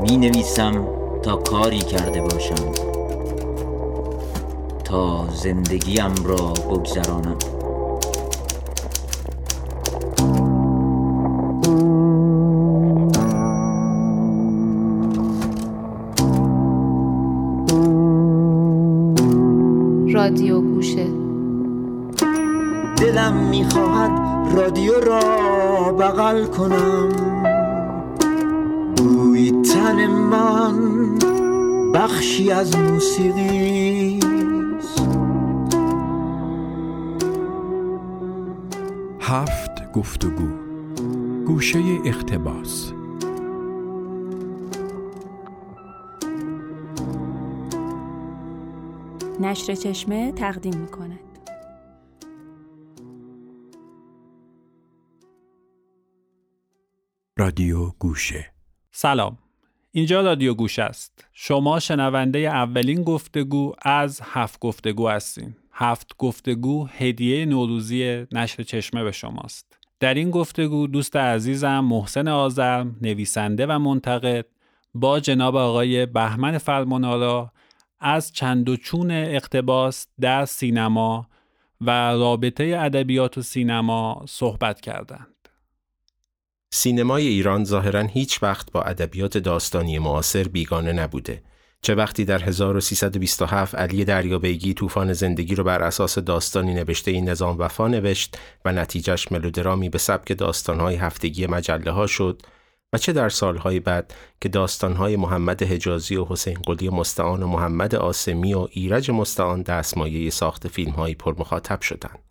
می نویسم تا کاری کرده باشم. تا زندگیم را بگذرانم. رادیو گوشه دلم می‌خواهد رادیو را بغل کنم. بوی تن من بخشی از موسیقی هفت گفتگو. گوشه اقتباس. نشر چشمه تقدیم می کند. رادیو گوشه. سلام. اینجا رادیو گوش است. شما شنونده اولین گفتگو از هفت گفتگو هستین. هفت گفتگو هدیه نوروزی نشر چشمه به شماست. در این گفتگو دوست عزیزم محسن آزرم نویسنده و منتقد با جناب آقای بهمن فرمانارا از چند و چون اقتباس در سینما و رابطه ادبیات و سینما صحبت کردند. سینمای ایران ظاهرا هیچ وقت با ادبیات داستانی معاصر بیگانه نبوده. چه وقتی در 1327 علی دریابیگی طوفان زندگی رو بر اساس داستانی نوشته این نظام وفا نوشت و نتیجهش ملودرامی به سبک داستانهای هفتگی مجله ها شد و چه در سالهای بعد که داستانهای محمد حجازی و حسین قلی مستعان و محمد آسمی و ایرج مستعان دستمایه ساخت فیلمهایی پرمخاطب شدند.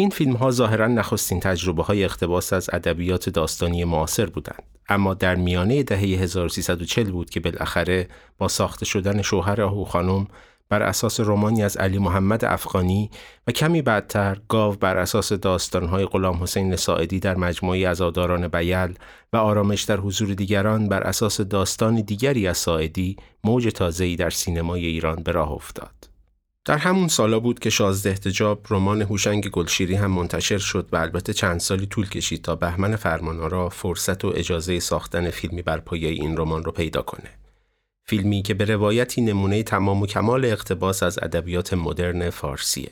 این فیلم ها ظاهرا نخستین تجربه های اقتباس از ادبیات داستانی معاصر بودند اما در میانه دهه 1340 بود که بالاخره با ساخته شدن شوهر آهو خانم بر اساس رومانی از علی محمد افغانی و کمی بعدتر گاو بر اساس داستانهای غلام حسین ساعدی در مجموعی عزاداران بیل و آرامش در حضور دیگران بر اساس داستان دیگری از ساعدی موج تازه‌ای در سینمای ایران به راه افتاد. در همون سالا بود که شازده احتجاب رمان هوشنگ گلشیری هم منتشر شد و البته چند سالی طول کشید تا بهمن فرمانارا فرصت و اجازه ساختن فیلمی بر پایه این رمان رو پیدا کنه. فیلمی که به روایتی نمونه تمام و کمال اقتباس از ادبیات مدرن فارسیه.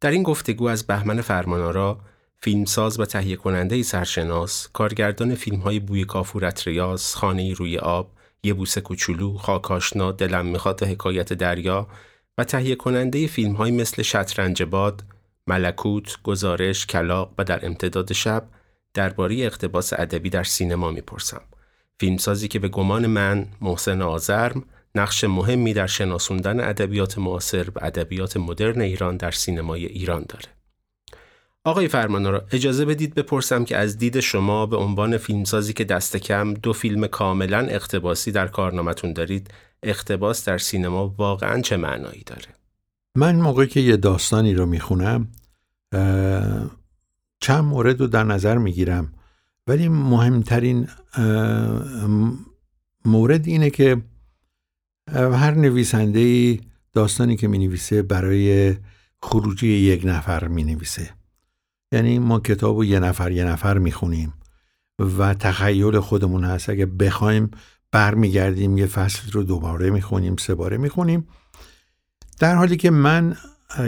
در این گفتگو از بهمن فرمانارا فیلمساز و تهیه کننده سرشناس، کارگردان فیلم های بوی کافورت ریاض، خانه روی آب، یه بوسه کوچولو، خاکاشنا، دلم می‌خواد حکایت دریا و تهیه کننده فیلم های مثل شطرنج باد، ملکوت، گزارش، کلاق و در امتداد شب درباره اقتباس ادبی در سینما می‌پرسم. فیلمسازی که به گمان من محسن آزرم نقش مهمی در شناسوندن ادبیات معاصر و ادبیات مدرن ایران در سینمای ایران داره. آقای فرمانارا اجازه بدید بپرسم که از دید شما به عنوان فیلمسازی که دست کم دو فیلم کاملا اقتباسی در کارنامهتون دارید اقتباس در سینما واقعا چه معنایی داره؟ من موقعی که یه داستانی رو می‌خونم چند مورد رو در نظر می‌گیرم. ولی مهمترین مورد اینه که هر نویسنده داستانی که می برای خروجی یک نفر می نویسه یعنی ما کتاب رو یه نفر یه نفر می‌خونیم و تخیل خودمون هست. اگه بخوایم برمیگردیم یه فصل رو دوباره می‌خونیم سه باره می‌خونیم. در حالی که من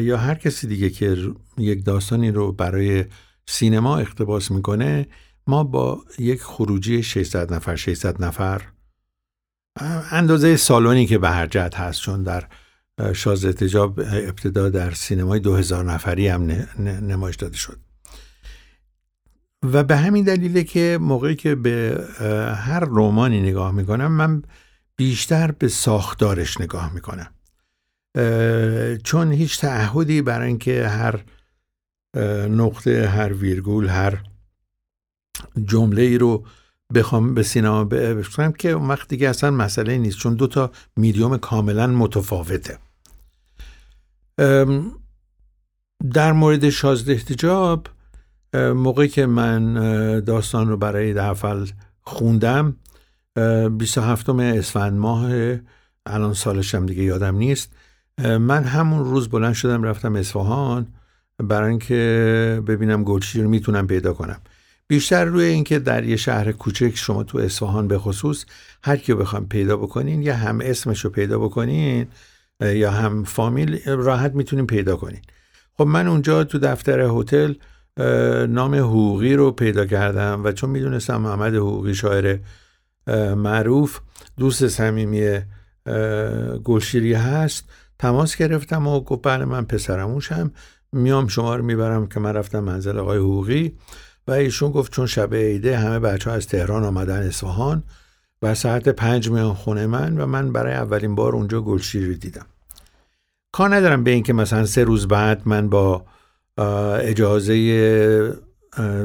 یا هر کسی دیگه که یک داستانی رو برای سینما اقتباس می‌کنه ما با یک خروجی 600 نفر 600 نفر اندازه سالونی که به هر جهت هست چون در شاز اتجاب ابتدا در سینمای 2000 نفری هم نمایش داده شد. و به همین دلیله که موقعی که به هر رومانی نگاه می‌کنم من بیشتر به ساختارش نگاه می‌کنم. چون هیچ تعهدی برای اینکه هر نقطه هر ویرگول هر جمله ای رو بخوام به سینما بفرستم که اون وقت دیگه اصلا مسئله نیست چون دو تا میدیوم کاملا متفاوته. در مورد شازده احتجاب موقعی که من داستان رو برای دفل خوندم 27 اسفند ماه الان سالشم دیگه یادم نیست. من همون روز بلند شدم رفتم اصفهان برای اینکه ببینم گلچی رو می‌تونم پیدا کنم. بیشتر روی اینکه در یه شهر کوچک شما تو اصفهان به خصوص هر کی بخوام پیدا بکنین یا هم اسمش رو پیدا بکنین یا هم فامیل راحت می‌تونین پیدا کنین. خب من اونجا تو دفتر هتل نام حقوقی رو پیدا کردم و چون می‌دونستم محمد حقوقی شاعر معروف دوست صمیمی گلشیری هست تماس گرفتم و گفت بله من پسرموشم میام شما رو می‌برم که من رفتم منزل آقای حقوقی. و ایشون گفت چون شب عیده همه بچه ها از تهران آمدن اصفهان و ساعت پنج میان خونه من و من برای اولین بار اونجا گلشیری دیدم. کار ندارم به اینکه مثلا سه روز بعد من با اجازه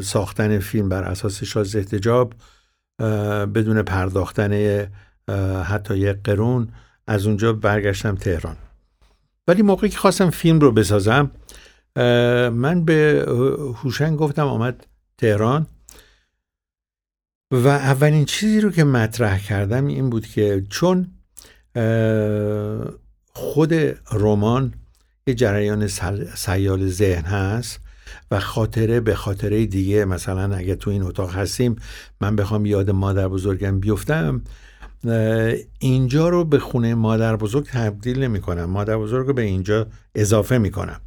ساختن فیلم بر اساس شاز احتجاب بدون پرداختن حتی یک قرون از اونجا برگشتم تهران. ولی موقعی که خواستم فیلم رو بسازم من به هوشنگ گفتم آمد تهران. و اولین چیزی رو که مطرح کردم این بود که چون خود رمان یه جریان سیال ذهن هست و خاطره به خاطره دیگه مثلا اگه تو این اتاق هستیم من بخوام یاد مادر بزرگم بیفتم اینجا رو به خونه مادر بزرگ تبدیل نمی کنم مادر بزرگ رو به اینجا اضافه می کنم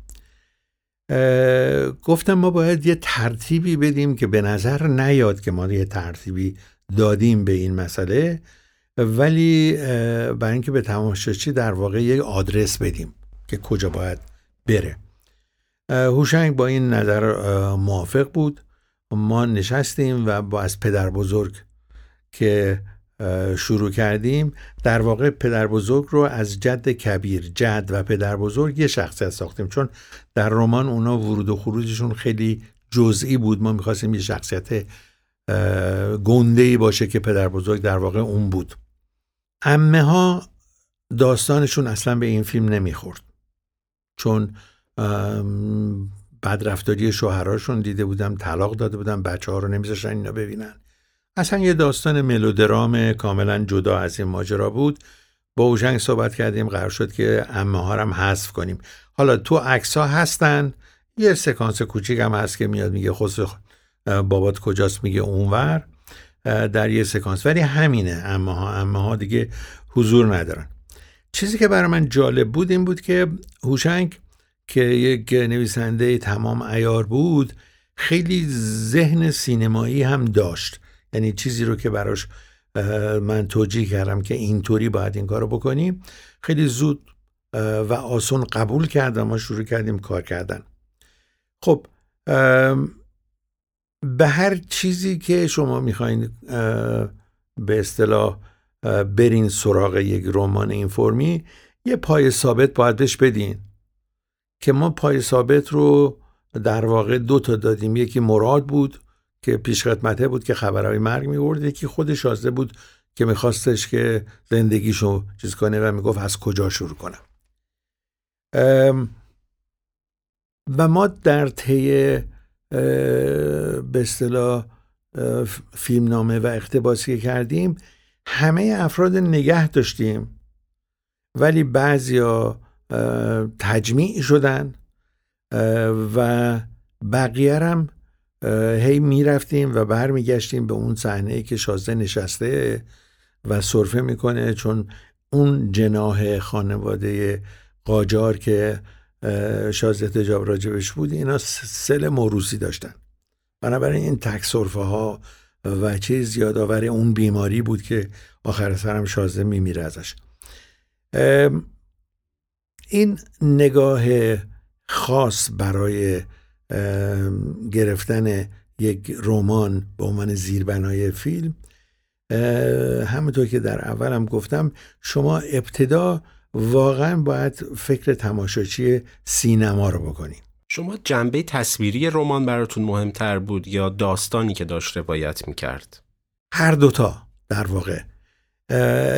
گفتم ما باید یه ترتیبی بدیم که به نظر نیاد که ما یه ترتیبی دادیم به این مسئله ولی برای اینکه به تماشاچی در واقع یک آدرس بدیم. که کجا باید بره. هوشنگ با این نظر موافق بود. ما نشستیم و با از پدر بزرگ که شروع کردیم در واقع پدر بزرگ رو از جد کبیر جد و پدر بزرگ یه شخصیت ساختیم. چون در رمان اونا ورود و خروجشون خیلی جزئی بود. ما می‌خواستیم یه شخصیت گنده باشه که پدر بزرگ در واقع اون بود. امه ها داستانشون اصلا به این فیلم نمی‌خورد. چون بدرفتاری شوهراشون دیده بودم طلاق داده بودم بچه ها رو نمیذاشتن اینا ببینن. اصلا یه داستان ملودرام کاملا جدا از این ماجرا بود. با اوژنگ صحبت کردیم قرار شد که امه ها هم حذف کنیم. حالا تو عکس ها هستن. یه سکانس کوچیک هم هست که میاد میگه خود بابات کجاست؟ میگه اونور. در یه سکانس. ولی همینه. امه ها امه ها دیگه حضور ندارن. چیزی که برای من جالب بود این بود که هوشنگ که یک نویسنده تمام ایار بود خیلی ذهن سینمایی هم داشت. یعنی چیزی رو که براش من توجیه کردم که اینطوری باید این کارو بکنیم خیلی زود و آسون قبول کرد ما شروع کردیم کار کردن. خب به هر چیزی که شما می‌خواین به اصطلاح برین سراغ یک رمان این فرمی یه پای ثابت باید بهش بدین. که ما پای ثابت رو در واقع دو تا دادیم. یکی مراد بود که پیش خدمته بود که خبرهای مرگ میورد یکی خود شازده بود که میخواستش که زندگیشو چیز کنه و می‌گفت از کجا شروع کنم. و ما در طی به اصطلاح فیلمنامه و اقتباسی کردیم همه افراد نگه داشتیم. ولی بعضیا تجمیع شدن و بقیه هم هی می‌رفتیم و برمیگشتیم به اون صحنه که شازده نشسته و صرفه می‌کنه چون اون جناه خانواده قاجار که شازده تجاب راجبش بود اینا سل موروسی داشتن. بنابراین این تک صرفه ها و چیز یادآور اون بیماری بود که آخر سرم شازده میمیره ازش. این نگاه خاص برای گرفتن یک رمان به عنوان زیربنای فیلم همونطور که در اولم گفتم شما ابتدا واقعا باید فکر تماشاچی سینما رو بکنید شما جنبه تصویری رمان براتون مهمتر بود یا داستانی که داشت روایت می‌کرد؟ هر دوتا در واقع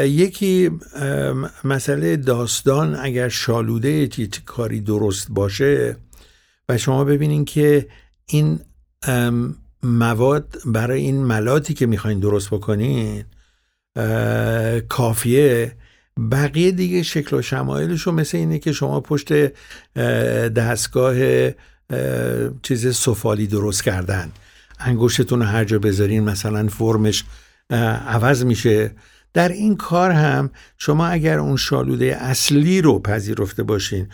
یکی مسئله داستان اگر شالوده کاری درست باشه و شما ببینین که این مواد برای این ملاتی که می‌خواین درست بکنین کافیه بقیه دیگه شکل و شمایلش رو مثل اینه که شما پشت دستگاه چیز سفالی درست کردن. انگشتتون هر جا بذارین مثلا فرمش عوض میشه. در این کار هم شما اگر اون شالوده اصلی رو پذیرفته باشین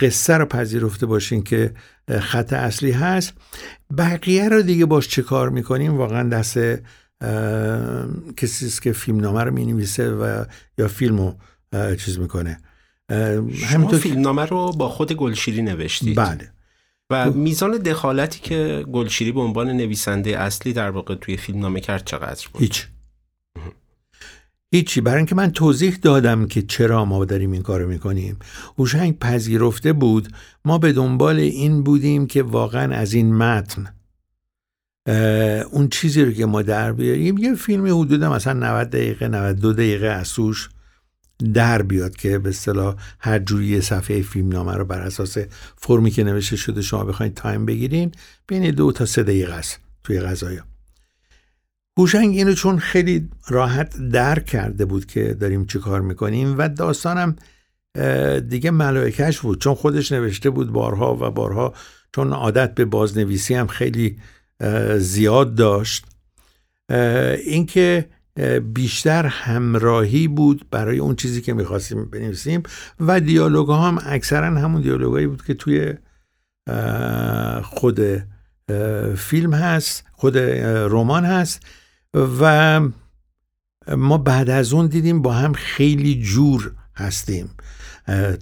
قصه رو پذیرفته باشین که خط اصلی هست بقیه رو دیگه باش چه کار می‌کنیم واقعا دست کسی است که فیلم نامه رو می‌نویسه و یا فیلم رو چیز می‌کنه. همینطور فیلم نامه رو با خود گلشیری نوشتید. بله. و میزان دخالتی که گلشیری به عنوان نویسنده اصلی در واقع توی فیلم نامه کرد چقدر بود؟ هیچ. هیچی. برای اینکه من توضیح دادم که چرا ما داریم این کارو می‌کنیم. هوشنگ پذیرفته بود. ما به دنبال این بودیم که واقعا از این متن اون چیزی رو که ما در بیاریم یه فیلمی حدود مثلا 90 دقیقه 92 دقیقه از سوش در بیاد که به اصطلاح هر جوری صفحه فیلم نامه رو بر اساس فرمی که نوشته شده شما بخواید تایم بگیرین بین دو تا سه دقیقه است توی غذایا. هوشنگ اینو چون خیلی راحت درک کرده بود که داریم چی کار می‌کنیم و داستانم دیگه ملائکش بود چون خودش نوشته بود بارها و بارها چون عادت به بازنویسی هم خیلی زیاد داشت. اینکه بیشتر همراهی بود برای اون چیزی که می‌خواستیم بنویسیم و دیالوگ ها هم اکثرا همون دیالوگایی بود که توی خود فیلم هست خود رمان هست و ما بعد از اون دیدیم با هم خیلی جور هستیم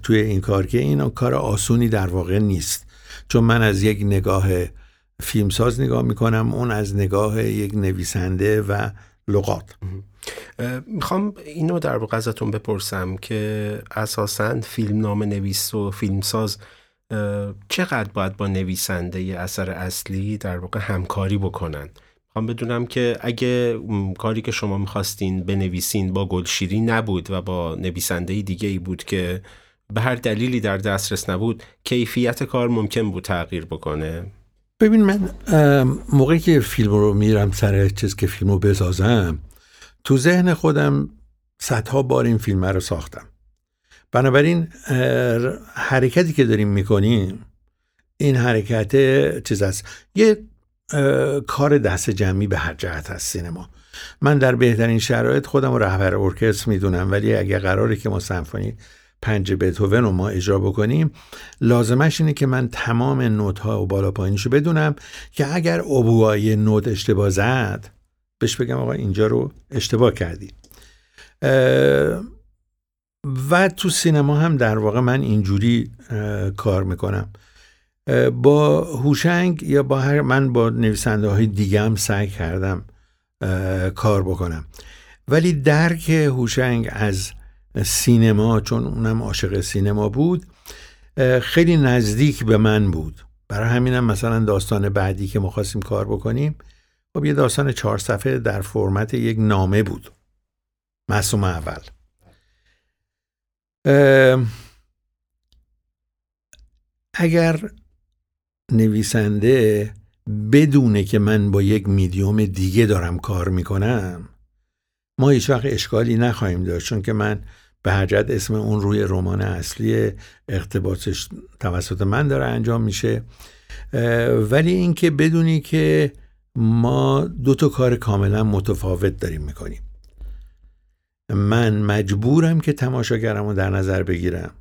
توی این کار که این کار آسونی در واقع نیست. چون من از یک نگاه فیلمساز نگاه می‌کنم اون از نگاه یک نویسنده و لغات. می‌خوام اینو در واقع ازتون بپرسم که اساسا فیلم نام نویس و فیلمساز چقدر باید با نویسنده اثر اصلی در واقع همکاری بکنن؟ می‌خوام بدونم که اگه کاری که شما می‌خواستین بنویسین با گلشیری نبود و با نویسنده دیگه ای بود که به هر دلیلی در دسترس نبود کیفیت کار ممکن بود تغییر بکنه؟ ببین من موقعی که فیلم رو میرم سر چیز که فیلم رو بسازم تو ذهن خودم صدها بار این فیلم رو ساختم. بنابراین حرکتی که داریم می‌کنیم این حرکت چیز است. یه کار دست جمعی به هر جهت هست سینما. من در بهترین شرایط خودم رهبر ارکستر می‌دونم ولی اگه قراره که ما سمفونی پنج بتوون رو ما اجرا بکنیم لازمش اینه که من تمام نوت ها و بالا پایینشو بدونم که اگر ابوهای نوت اشتباه زد بهش بگم آقا اینجا رو اشتباه کردی. و تو سینما هم در واقع من اینجوری کار می‌کنم. با هوشنگ یا با هر من با نویسنده های دیگه هم سعی کردم کار بکنم. ولی درک هوشنگ از سینما چون اونم عاشق سینما بود خیلی نزدیک به من بود. برای همینم مثلا داستان بعدی که ما خواستیم کار بکنیم خب یه داستان چهار صفحه در فرمت یک نامه بود. معصوم اول. اگر نویسنده بدونه که من با یک میدیوم دیگه دارم کار می‌کنم ما هیچ وقت اشکالی نخواهیم داشت چون که من به هر اسم اون روی رمان اصلی اقتباسش توسط من داره انجام میشه. ولی اینکه بدونی که ما دو تا کار کاملا متفاوت داریم می‌کنیم. من مجبورم که تماشاگرم رو در نظر بگیرم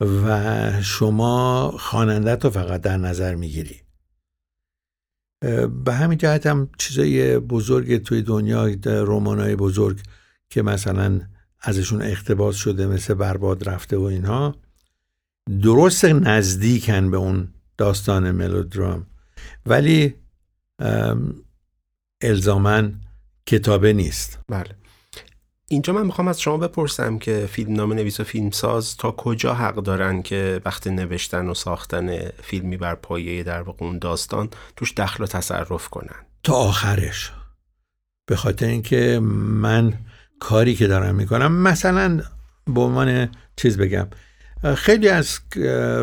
و شما خواننده رو فقط در نظر می‌گیری. به همین جهت هم چیزای بزرگ توی دنیا های بزرگ که مثلا ازشون اقتباس شده مثل برباد رفته و اینها درست نزدیکن به اون داستان ملودرام. ولی الزامن کتابه نیست. بله. اینجا من می‌خوام از شما بپرسم که فیلم نام نویس و فیلمساز تا کجا حق دارن که وقت نوشتن و ساختن فیلمی بر پایه در واقع اون داستان توش دخل و تصرف کنن؟ تا آخرش. به خاطر اینکه من کاری که دارم می‌کنم. مثلا به عنوان چیز بگم خیلی از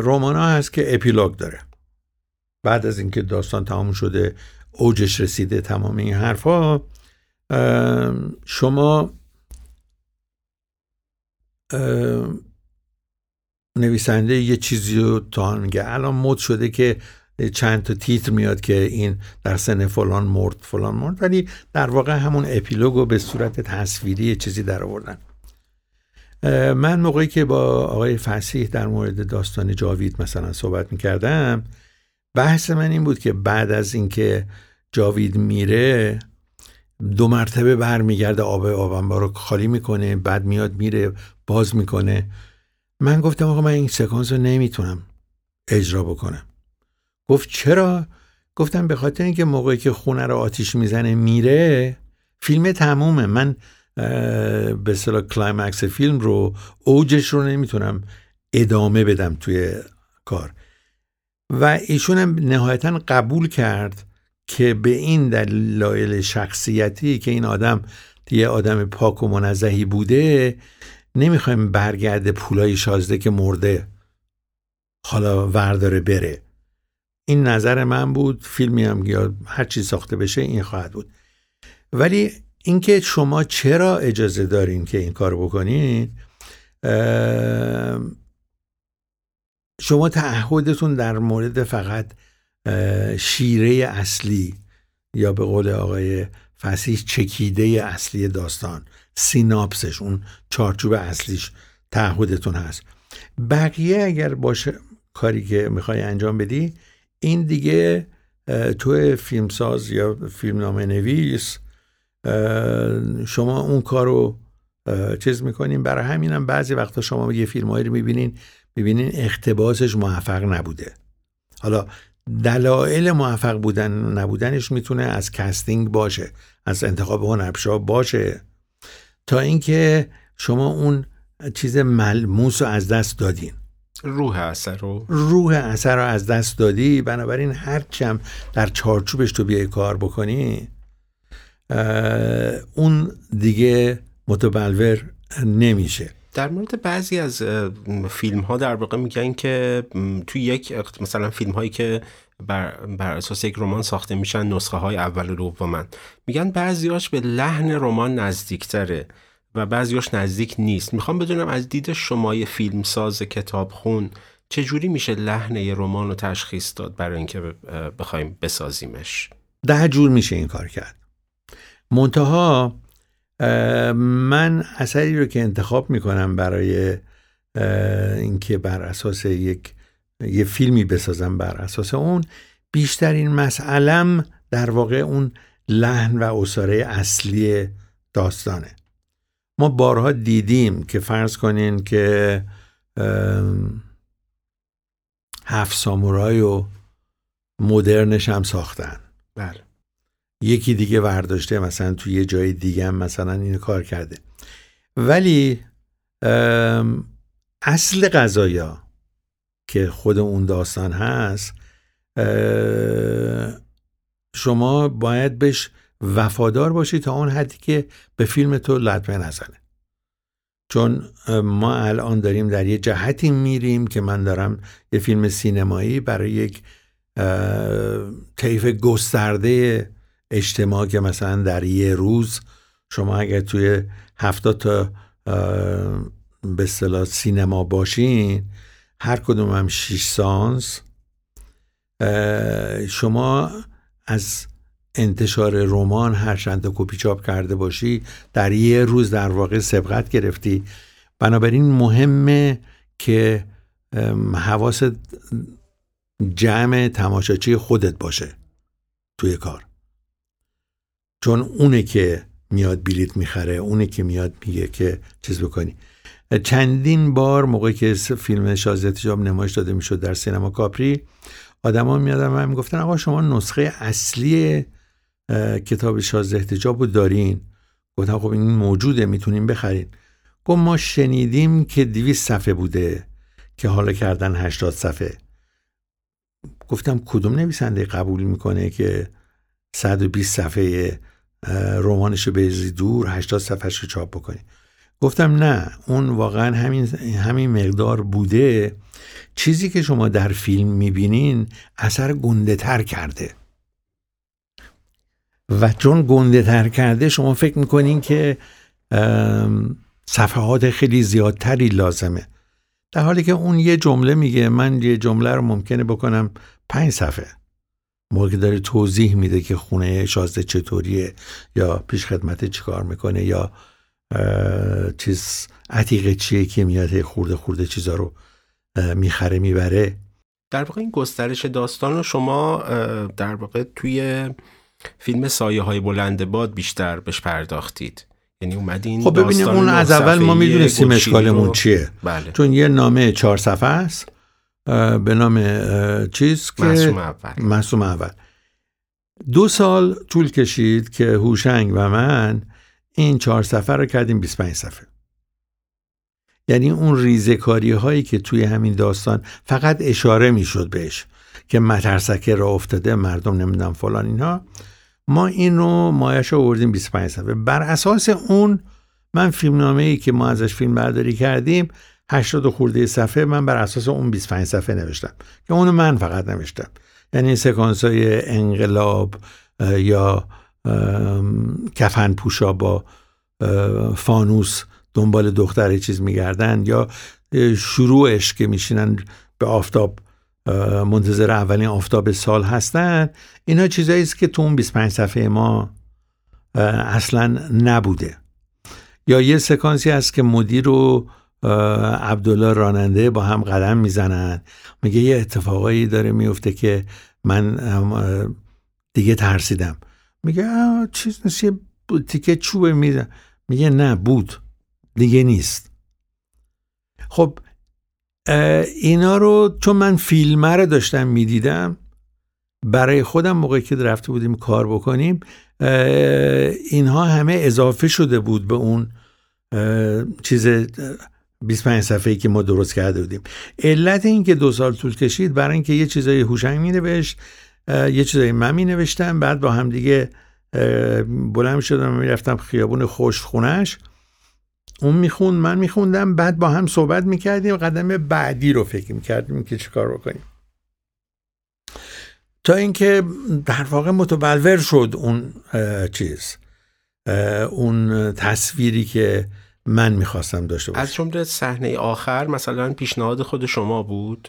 رمان ها هست که اپیلوگ داره. بعد از اینکه داستان تمام شده اوجش رسیده تمام این حرفا شما نویسنده یه چیزی رو تا میگه. الان مد شده که چند تا تیتر میاد که این در سن فلان مرد فلان مرد. ولی در واقع همون اپیلوگ رو به صورت تصویری چیزی در آوردن. من موقعی که با آقای فسیح در مورد داستان جاوید مثلا صحبت می‌کردم بحث من این بود که بعد از اینکه جاوید میره دو مرتبه برمیگرده آب آبنبار رو خالی می‌کنه بعد میاد میره باز می‌کنه. من گفتم آقا من این سکانس رو نمی‌تونم اجرا بکنم. گفت چرا؟ گفتم به خاطر اینکه موقعی که خونه رو آتیش می‌زنه میره فیلم تمومه. من به اصطلاح climax فیلم رو اوجش رو نمی‌تونم ادامه بدم توی کار. و ایشون هم نهایتا قبول کرد که به این دلایل شخصیتی که این آدم یه آدم پاک و منزهی بوده نمی‌خوایم برگرده پولای شازده که مرده حالا ورداره بره. این نظر من بود فیلمی هم یا هر چی ساخته بشه این خواهد بود. ولی اینکه شما چرا اجازه دارین که این کار بکنین شما تعهدتون در مورد فقط شیره اصلی یا به قول آقای فسیح چکیده اصلی داستان سیناپسش اون چارچوب اصلیش تعهدتون هست. بقیه اگر باشه کاری که می‌خوای انجام بدی این دیگه تو فیلمساز یا فیلمنامه نویس شما اون کار رو چیز می‌کنین. برای همینم بعضی وقتا شما یه فیلم رو می‌بینین می‌بینین اقتباسش موفق نبوده. حالا دلایل موفق بودن نبودنش می‌تونه از casting باشه از انتخاب هنرپیشه باشه. تا اینکه شما اون چیز ملموس رو از دست دادین. روح اثر رو. روح اثر رو از دست دادی بنابراین هر چم در چارچوبش تو بیای کار بکنی اون دیگه متبلور نمیشه. در مورد بعضی از فیلم ها در واقع میگن که توی یک مثلا فیلم هایی که بر, بر اساس یک رمان ساخته میشن نسخه های اول و دومن. میگن بعضیاش به لحن رمان نزدیکتره. و بعضیاش نزدیک نیست. می‌خوام بدونم از دید شمای فیلمساز کتاب خون چجوری میشه لحن یه رمان رو تشخیص داد برای اینکه بخوایم بسازیمش؟ ده جور میشه این کار کرد. منتها من اثری رو که انتخاب می‌کنم برای اینکه بر اساس یک یه فیلمی بسازم بر اساس اون بیشترین مسئلم در واقع اون لحن و اساره اصلی داستانه. ما بارها دیدیم که فرض کنین که هفت سامورای و مدرنش هم ساختن. بله. یکی دیگه ورداشته مثلا توی یه جای دیگه هم مثلا اینو کار کرده. ولی اصل قضایا که خود اون داستان هست شما باید بهش وفادار باشی تا اون حدی که به فیلم تو لطمه نزنه. چون ما الان داریم در یه جهتی میریم که من دارم یه فیلم سینمایی برای یک طیف گسترده اجتماع که مثلا در یه روز شما اگر توی هفتاد تا به اصطلاح سینما باشین هر کدوم هم شیش سانس شما از انتشار رمان هر چند کپی چاپ کرده باشی در یه روز در واقع سبقت گرفتی. بنابراین مهمه که حواس جمع تماشاچی خودت باشه توی کار. چون اونه که میاد بلیت می‌خره اونه که میاد میگه که چیز بکنی. چندین بار موقعی که فیلم شازده تجاب نمایش داده می‌شد در سینما کاپری آدما میادن و می‌گفتن آقا شما نسخه اصلی کتاب شازده احتجاب رو دارین؟ گفتم خب این موجوده می‌تونیم بخرین. گفت ما شنیدیم که دیویس صفحه بوده که حالا کردن هشتاد صفحه. گفتم کدوم نویسنده قبول می‌کنه که 120 صفحه رمانش رو بریزی دور 80 صفحه رو چاپ بکنی گفتم نه اون واقعا همین, همین مقدار بوده. چیزی که شما در فیلم می‌بینین اثر گنده تر کرده. و چون گنده تر کرده شما فکر می‌کنین که صفحات خیلی زیادتری لازمه. در حالی که اون یه جمله میگه من یه جمله رو ممکنه بکنم پنج صفحه. موقع داره توضیح میده که خونه شازده چطوریه یا پیش خدمت چیکار می‌کنه یا چیز عتیقه چیه که میاد خورده خورده چیزا رو می‌خره می‌بره. در واقع این گسترش داستان رو شما در واقع توی فیلم سایه های بلند باد بیشتر بهش پرداختید. یعنی اومدین خب ببینیم اون از اول ما می‌دونستیم اشکالمون رو... چیه. بله. چون یه نامه چهار صفحه است به نام چیز که معصوم اول. اول. دو سال طول کشید که هوشنگ و من این چهار صفحه رو کردیم 25 صفحه. یعنی اون ریزکاری هایی که توی همین داستان فقط اشاره می‌شد بهش که مترسکه را افتاده مردم نمی‌دونم فلان اینها ما این رو مایش آوردیم 25 صفحه. بر اساس اون من فیلمنامه ای که ما ازش فیلم برداری کردیم 80 خورده صفحه من بر اساس اون 25 صفحه نوشتم که اونو من فقط نوشتم. یعنی سکانس های انقلاب یا کفن پوشا با فانوس دنبال دختر چیز میگردن یا شروعش که میشینن به آفتاب منتظر اولین آفتاب سال هستن. اینا چیزایی است که تو اون 25 صفحه ما اصلا نبوده. یا یه سکانسی هست که مدیر و عبدالله راننده با هم قدم می‌زنن. میگه یه اتفاقایی داره میفته که من دیگه ترسیدم. میگه چیز نیست یه تیکه چوبه میزن. میگه نه بود. دیگه نیست. خب اینا رو چون من فیلمه رو داشتم می‌دیدم برای خودم موقعی که رفته بودیم کار بکنیم اینها همه اضافه شده بود به اون چیز 25 صفحه‌ای که ما درست کرده بودیم. علت این که دو سال طول کشید برای اینکه یه چیزای هوشنگ می نوشت یه چیزای من می نوشتم بعد با هم دیگه بلند شدم و می‌رفتم خیابون خوش خونش اون می‌خوند من میخوندم بعد با هم صحبت می‌کردیم قدم بعدی رو فکر می‌کردیم که چیکار بکنیم. تا اینکه در واقع متبلور شد اون چیز اون تصویری که من می‌خواستم داشته باشم. از جمله صحنه آخر مثلا پیشنهاد خود شما بود؟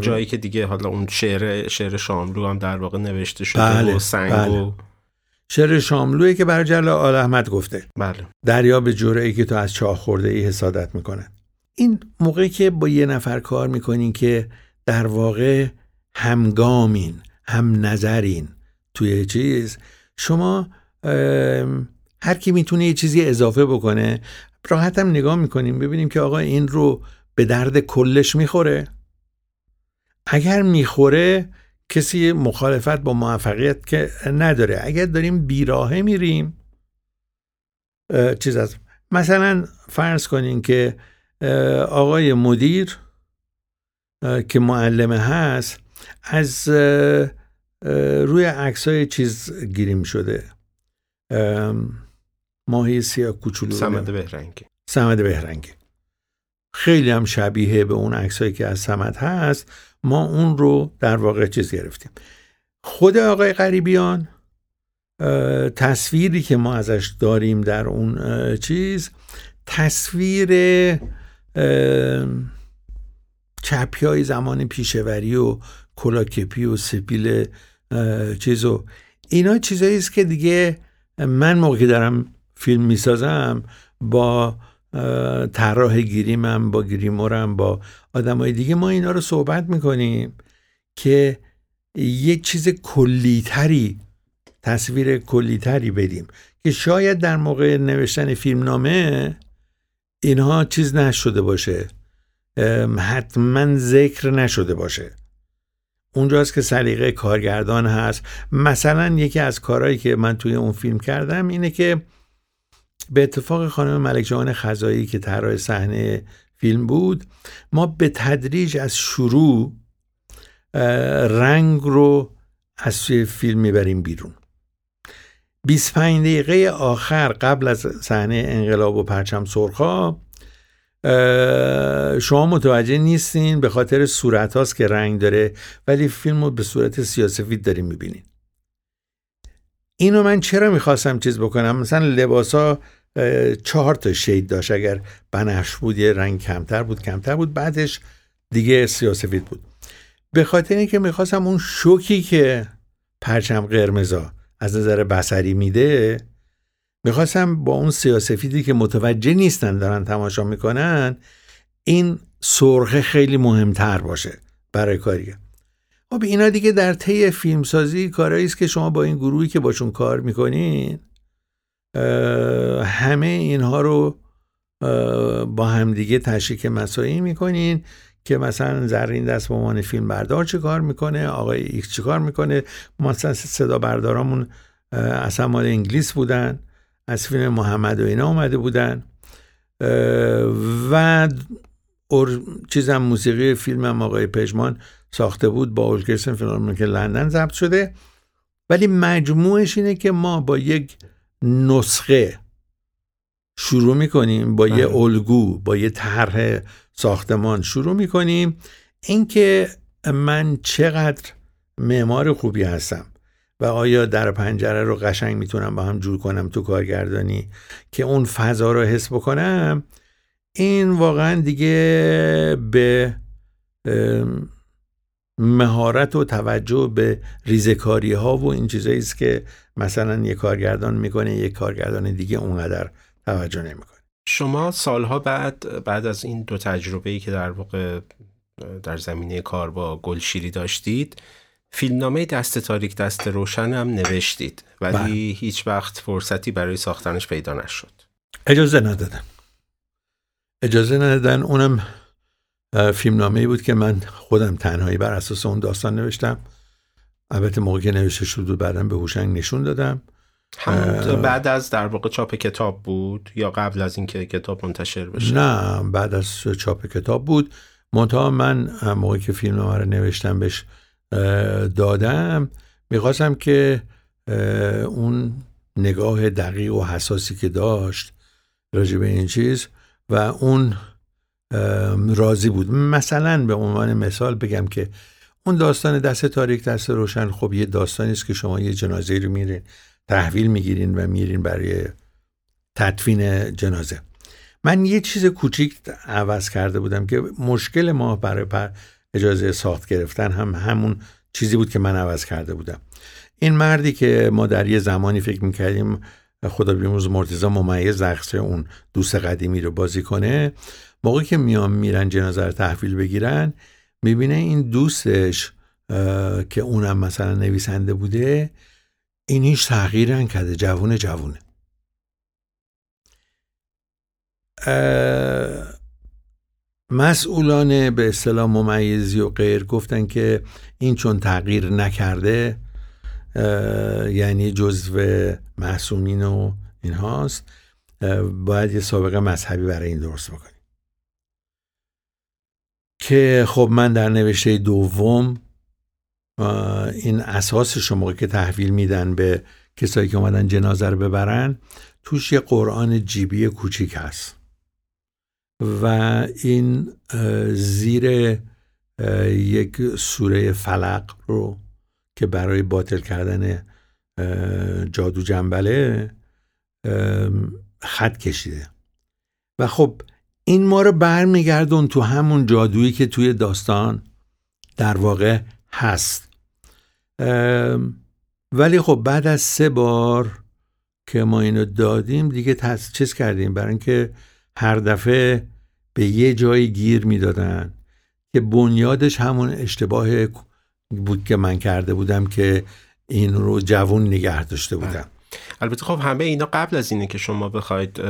جایی که دیگه حالا اون شعر شعر شاملو هم در واقع نوشته شده بله، و سنگ بله. و شعر شاملویی که برای جلال آل احمد گفته. بله. دریا به جرعی که تو از چاه خورده ای حسادت می‌کنه. این موقعی که با یه نفر کار می‌کنین که در واقع همگامین هم نظرین توی چیز شما هر کی می‌تونه یه چیزی اضافه بکنه راحت هم نگاه می‌کنیم ببینیم که آقا این رو به درد کلش می‌خوره. اگر می‌خوره کسی مخالفت با موفقیت که نداره. اگر داریم بیراهه میریم چیز از مثلا فرض کنین که آقای مدیر که معلمه هست از روی عکسای چیز گیریم شده. ماهی سیاه کوچولو. سمد بهرنگی. سمد بهرنگی. خیلی هم شبیه به اون عکسایی که از سمد هست. ما اون رو در واقع چیز گرفتیم. خود آقای غریبیان تصویری که ما ازش داریم در اون چیز تصویر چپی های زمان پیشوری و کلاکپی و سپیل چیز و اینا چیزایی است که دیگه من موقعی دارم فیلم می‌سازم با طراح گیریمم با گریمورم با آدمای دیگه. ما اینا رو صحبت می‌کنیم که یک چیز کلیتری تصویر کلیتری بدیم که شاید در موقع نوشتن فیلمنامه اینها چیز نشده باشه. حتما ذکر نشده باشه. اونجاست که سلیقه کارگردان هست. مثلا یکی از کارهایی که من توی اون فیلم کردم اینه که به اتفاق خانم ملک جهان خزایی که طراح صحنه فیلم بود ما به تدریج از شروع رنگ رو از توی فیلم می‌بریم بیرون. 25 دقیقه آخر قبل از صحنه انقلاب و پرچم سرخا شما متوجه نیستین به خاطر صورت هاست که رنگ داره ولی فیلم رو به صورت سیاسفید داریم می‌بینین. اینو من چرا می‌خواستم چیز بکنم؟ مثلا لباس ها چهار تا شید داشت. اگر بنفش بود یه رنگ کمتر بود کمتر بود. بعدش دیگه سیاسفید بود. به خاطر اینکه می‌خواستم اون شوکی که پرچم قرمزا از نظر بسری میده می‌خواستم با اون سیاسفیدی که متوجه نیستن دارن تماشا می‌کنن این سرخه خیلی مهمتر باشه برای کاری. خب اینا دیگه در طی فیلمسازی کارهایی است که شما با این گروهی که باشون کار می‌کنین همه اینها رو با همدیگه تشریک مساعی می‌کنین که مثلا زرین دست به عنوان فیلم بردار چه کار می‌کنه آقای ایکس چه کار می‌کنه؟ مثلا صدا بردارامون اصلا مال انگلیس بودن از فیلم محمد و اینا اومده بودن. و چیزم موسیقی فیلم هم آقای پژمان ساخته بود با ارکستر فیلم که لندن ضبط شده. ولی مجموعش اینه که ما با یک نسخه شروع می‌کنیم با یه بله. الگو با یه طرح ساختمان شروع می‌کنیم اینکه من چقدر معمار خوبی هستم و آیا در پنجره رو قشنگ می‌تونم با هم جور کنم تو کارگردانی که اون فضا رو حس بکنم این واقعا دیگه به مهارت و توجه به ریزکاری ها و این چیزایی است که مثلا یه کارگردان می‌کنه یک کارگردان دیگه اونقدر توجه نمی‌کنه. شما سالها بعد بعد از این دو تجربه ای که در واقع در زمینه کار با گلشیری داشتید فیلمنامه دست تاریک دست روشن هم نوشتید ولی بله. هیچ وقت فرصتی برای ساختنش پیدا نشد. اجازه ندادن. اجازه ندادن اونم فیلمنامه ای بود که من خودم تنهایی بر اساس اون داستان نوشتم. البته موقع که نوشته شد و بعدم به هوشنگ نشون دادم. همون بعد از در واقع چاپ کتاب بود یا قبل از اینکه کتاب منتشر بشه؟ نه بعد از چاپ کتاب بود. منتها من موقعی که فیلم رو نوشتم بهش دادم. می‌خواستم که اون نگاه دقیق و حساسی که داشت راجع به این چیز و اون راضی بود. مثلا به عنوان مثال بگم که اون داستان دست تاریک دست روشن خب یه داستانی است که شما یه جنازه رو میرین تحویل می‌گیرین و میرین برای تدفین جنازه. من یه چیز کوچیک عوض کرده بودم که مشکل ما برای پر اجازه ساخت گرفتن هم همون چیزی بود که من عوض کرده بودم. این مردی که ما در یه زمانی فکر می‌کردیم خدا بیموز مرتزا ممیز نقشه اون دوست قدیمی رو بازی کنه موقعی که میان میرن جنازه رو تحویل بگیرن می‌بینه این دوستش که اونم مثلا نویسنده بوده این هیچ تغییر نکرده جوون جوونه. مسئولان به اصطلاح ممیزی و غیر گفتن که این چون تغییر نکرده یعنی جزو محسومین و این هاست باید یه سابقه مذهبی برای این درست بکنیم که خب من در نوشته دوم این اساس شما که تحویل میدن به کسایی که اومدن جنازه رو ببرن توش یه قرآن جیبی کوچیک هست. و این زیر یک سوره فلق رو که برای باطل کردن جادو جنبله خط کشیده. و خب این ما رو برمیگردون تو همون جادویی که توی داستان در واقع هست. ولی خب بعد از سه بار که ما اینو دادیم دیگه چیز کردیم. برای اینکه هر دفعه به یه جایی گیر می‌دادن که بنیادش همون اشتباه بود که من کرده بودم که این رو جوون نگه داشته بودم. البته خب همه اینا قبل از اینه که شما بخواید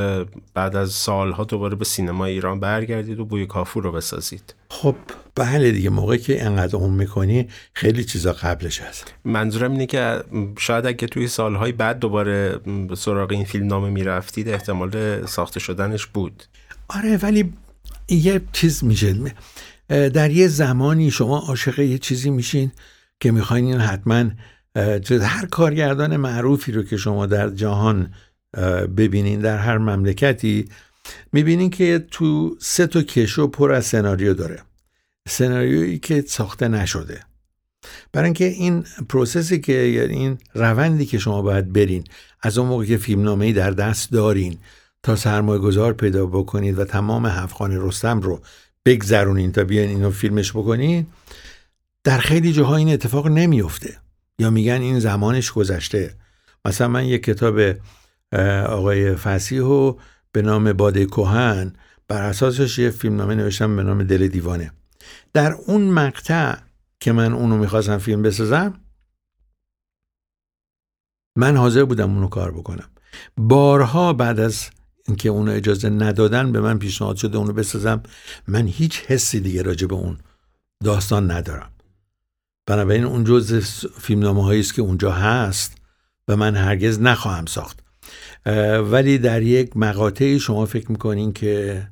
بعد از سالها دوباره به سینما ایران برگردید و بوی کافور رو بسازید. خب بله دیگه موقعی که انقدر اون می‌کنی خیلی چیزا قبلش هست. منظورم اینه که شاید اگه توی سالهای بعد دوباره سراغ این فیلم نامه می‌رفتید احتمال ساخته شدنش بود. آره ولی یه چیز میشه. در یه زمانی شما عاشق یه چیزی میشین که می‌خواین حتما هر کارگردان معروفی رو که شما در جهان ببینین در هر مملکتی می‌بینین که تو سه تا کشو پر از سناریو داره. سناریویی که ساخته نشده. برای اینکه این پروسسی که یعنی این روندی که شما باید برین از اون موقع که فیلمنامه در دست دارین تا سرمایه گذار پیدا بکنید و تمام هفخان رستم رو بگذرونین تا بیاین اینو فیلمش بکنین در خیلی جاها این اتفاق نمیفته یا میگن این زمانش گذشته. مثلا من یک کتاب آقای فسیح به نام باده کوهن بر اساسش یه فیلمنامه نوشتم به نام دل دیوانه. در اون مقطع که من اونو می‌خواستم فیلم بسازم من حاضر بودم اونو کار بکنم. بارها بعد از اینکه اونو اجازه ندادن به من پیشنهاد شده اونو بسازم من هیچ حسی دیگه راجع به اون داستان ندارم. بنابراین اون جز فیلمنامه هایی است که اونجا هست و من هرگز نخواهم ساخت. ولی در یک مقاطعی شما فکر می‌کنین که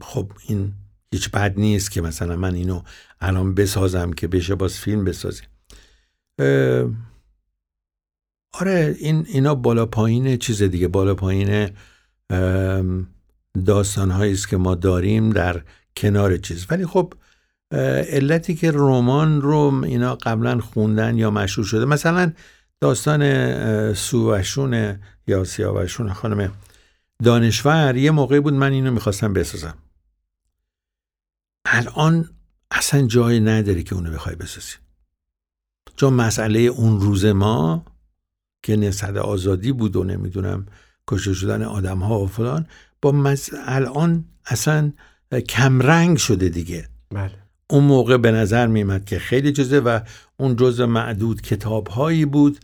خب این هیچ بد نیست که مثلا من اینو الان بسازم که بشه باز فیلم بسازیم. آره این اینا بالا پایین چیز دیگه. بالا پایین داستان است که ما داریم در کنار چیز. ولی خب علتی که رمان رو اینا قبلا خوندن یا مشهور شده. مثلا داستان سووشون یا سیاوشون خانم دانشور یه موقعی بود من اینو می‌خواستم بسازم. الان اصلا جای نداره که اونو بخوای بسازی. چون مسئله اون روز ما که نسل آزادی بود و نمی‌دونم کشته شدن آدم ها و فلان با الان اصلا کمرنگ شده دیگه. بله. اون موقع به نظر میمد که خیلی جزه و اون جزء معدود کتاب هایی بود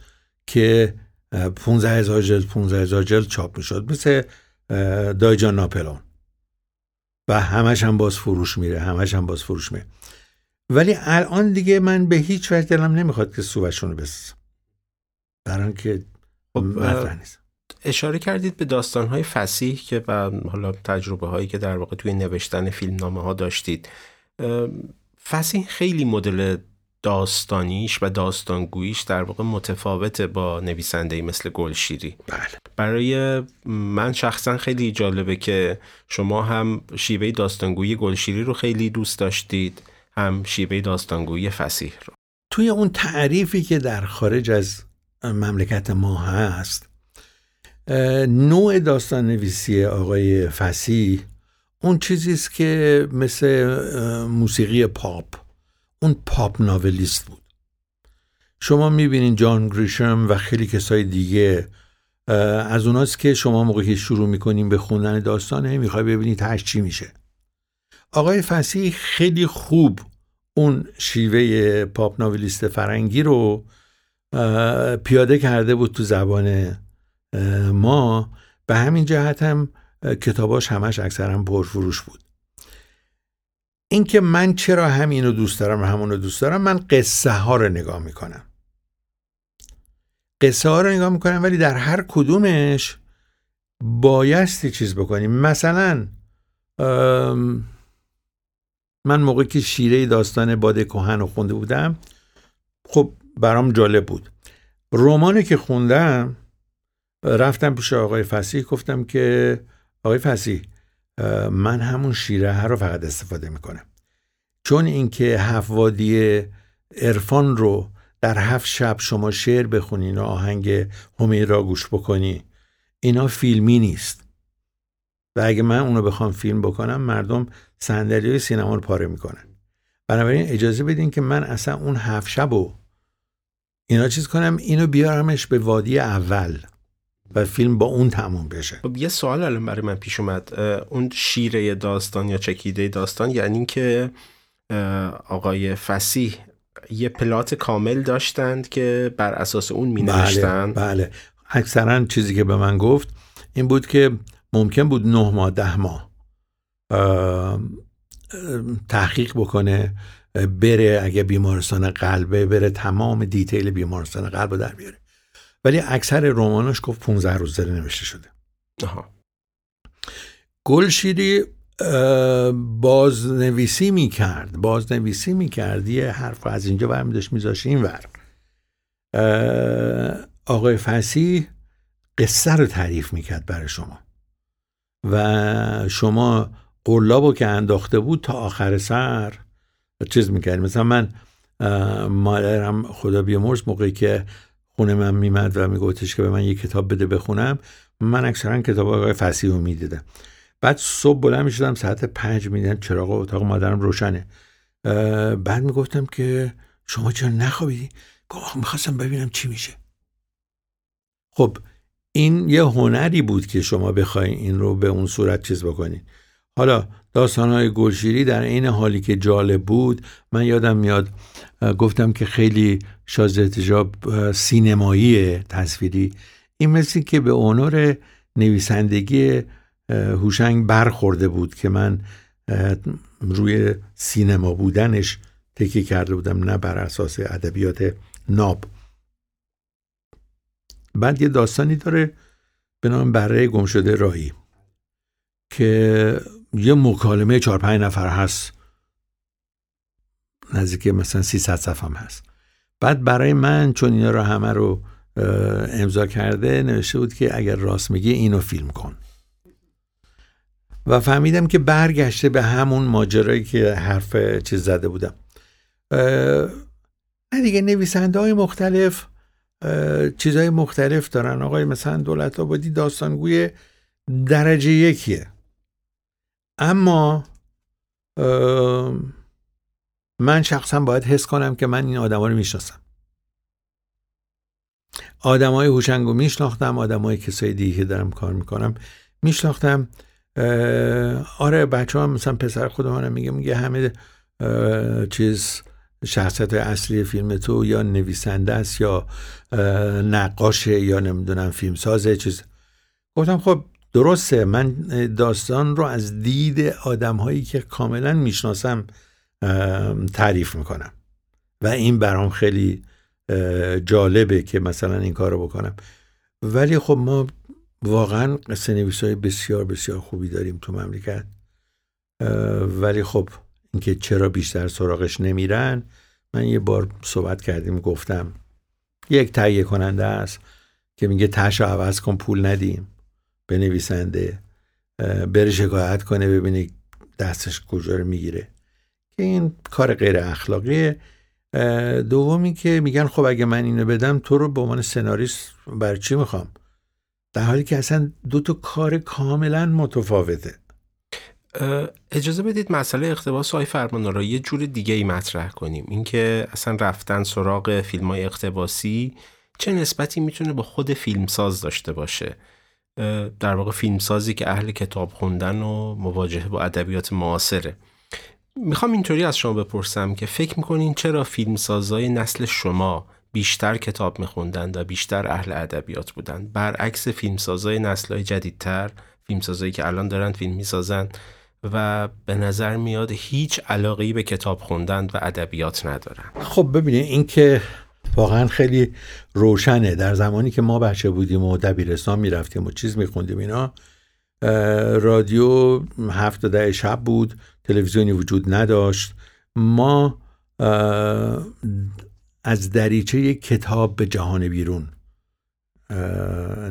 که 15 هزار جلد 15 هزار جلد چاپ می‌شد. مثل دایجان ناپلون و همش هم باز فروش میره همش هم باز فروش میره. ولی الان دیگه من به هیچ وجه دلم نمی‌خواد که سوبشون رو بسازم برای که خب نیست. اشاره کردید به داستان های فسیح که و حالا تجربه هایی که در واقع توی نوشتن فیلم نامه ها داشتید. فسیح خیلی مدل داستانیش و داستانگوییش در واقع متفاوته با نویسنده مثل گلشیری بله. برای من شخصا خیلی جالبه که شما هم شیوه داستانگویی گلشیری رو خیلی دوست داشتید هم شیوه داستانگویی فسیح رو توی اون تعریفی که در خارج از مملکت ما هست نوع داستان نویسی آقای فسیح اون چیزی است که مثل موسیقی پاپ. اون پاپ ناولیست بود. شما می‌بینین جان گریشم و خیلی کسای دیگه از اوناست که شما موقعی که شروع می‌کنین به خوندن داستانه می‌خوای ببینید تش چی میشه. آقای فسیح خیلی خوب اون شیوه پاپ ناولیست فرنگی رو پیاده کرده بود تو زبان ما. به همین جهت هم کتاباش همش اکثرا پرفروش بود. اینکه من چرا همین رو دوست دارم و همون رو دوست دارم من قصه ها رو نگاه می‌کنم. قصه ها رو نگاه می‌کنم ولی در هر کدومش بایستی چیز بکنیم مثلا من موقعی که شیره داستان باد کهن رو خونده بودم خب برام جالب بود. رومانی که خوندم رفتم پیش آقای فسیح گفتم که آقای فسیح من همون شیره رو فقط استفاده می‌کنم. چون اینکه هفت وادی عرفان رو در هفت شب شما شعر بخونین و آهنگ را گوش بکنی اینا فیلمی نیست. و اگه من اونو بخوام فیلم بکنم مردم صندلی سینما رو پاره می‌کنن. بنابراین اجازه بدین که من اصلا اون هفت شب و اینا چیز کنم اینو بیارمش به وادی اول. و فیلم با اون تموم بشه. خب یه سوال الان برای من پیش اومد. اون شیره داستان یا چکیده داستان یعنی که آقای فسیح یه پلات کامل داشتند که بر اساس اون می بله, بله. اکثرا چیزی که به من گفت این بود که ممکن بود نه ماه ده ماه تحقیق بکنه بره اگه بیمارستان قلبه بره تمام دیتیل بیمارستان قلب رو در بیاره. ولی اکثر رماناش گفت 15 روز داره نوشته شده. آها. گلشیری بازنویسی می‌کرد. بازنویسی می‌کرد. یه حرف از اینجا برمی داشت میذاشت این ور. آقای فسی قصه رو تعریف می‌کرد برای شما. و شما قلابو که انداخته بود تا آخر سر چیز می‌کردیم مثلا من مادرم خدا بیامرز موقعی که خونه من میمد و میگفتش که به من یه کتاب بده بخونم. من اکثرا کتاب آقای فسیح رو می‌دیدم. بعد صبح بلند می‌شدم ساعت پنج میدن چراغ اتاق مادرم روشنه. بعد می‌گفتم که شما چرا نخوابیدی؟ گفت می‌خواستم ببینم چی میشه. خب این یه هنری بود که شما بخواین این رو به اون صورت چیز بکنید حالا داستانهای گلشیری در این حالی که جالب بود من یادم میاد گفتم که خیلی شاز احتجاب سینمایی تصویری. این مثل که به اونور نویسندگی هوشنگ برخورده بود که من روی سینما بودنش تکی کرده بودم نه بر اساس ادبیات ناب. بعد یه داستانی داره به نام بره گم شده راهی که یه مکالمه چهار پنج نفر هست. نزدیک مثلا 300 صفحه هم هست. بعد برای من چون اینا رو همه رو امضا کرده نوشته بود که اگر راست میگی اینو فیلم کن. و فهمیدم که برگشته به همون ماجرایی که حرف چیز زده بودم. نه دیگه نویسنده های مختلف چیزهای مختلف دارن. آقای مثلا دولت آبادی داستانگوی درجه یکیه. اما من شخصا باید حس کنم که من این آدم رو می‌شناسم. آدم های هوشنگو میشناختم آدم های کسای دیگه که دارم کار می‌کنم میشناختم. آره بچه ها مثلا پسر خودمانم میگه میگه همه چیز شخصیت اصلی فیلم تو یا نویسنده است یا نقاشه یا نمی‌دونم فیلم سازه چیز. گفتم خب درسته من داستان رو از دید آدم هایی که کاملا می‌شناسم تعریف می‌کنم. و این برام خیلی جالبه که مثلا این کار رو بکنم. ولی خب ما واقعا قصه نویس های بسیار بسیار خوبی داریم تو مملکت. ولی خب اینکه چرا بیشتر سراغش نمیرن من یه بار صحبت کردیم گفتم یک تهیه کننده است که میگه تش عوض کن پول ندیم. به نویسنده بره شکایت کنه ببینی دستش کجا رو می‌گیره. که این کار غیر اخلاقیه. دومی که میگن خب اگه من اینو بدم تو رو به عنوان سناریست بر چی می‌خوام؟ در حالی که اصلا دو تا کار کاملا متفاوته. اجازه بدید مسئله اقتباس های فرمان را یه جور دیگه ای مطرح کنیم. اینکه اصلا رفتن سراغ فیلم های اقتباسی چه نسبتی می‌تونه با خود فیلمساز داشته باشه؟ در واقع فیلمسازی که اهل کتاب خوندن و مواجهه با ادبیات معاصره. می‌خوام اینطوری از شما بپرسم که فکر می‌کنین چرا فیلمسازای نسل شما بیشتر کتاب میخوندن و بیشتر اهل ادبیات بودن برعکس فیلمسازای نسلهای جدیدتر فیلمسازایی که الان دارن فیلم می‌سازن و به نظر میاد هیچ علاقه به کتاب خوندن و ادبیات ندارن. خب ببینید این که واقعا خیلی روشنه. در زمانی که ما بچه بودیم و دبیرستان می‌رفتیم و چیز میخوندیم اینا رادیو هفت ده شب بود تلویزیونی وجود نداشت. ما از دریچه کتاب به جهان بیرون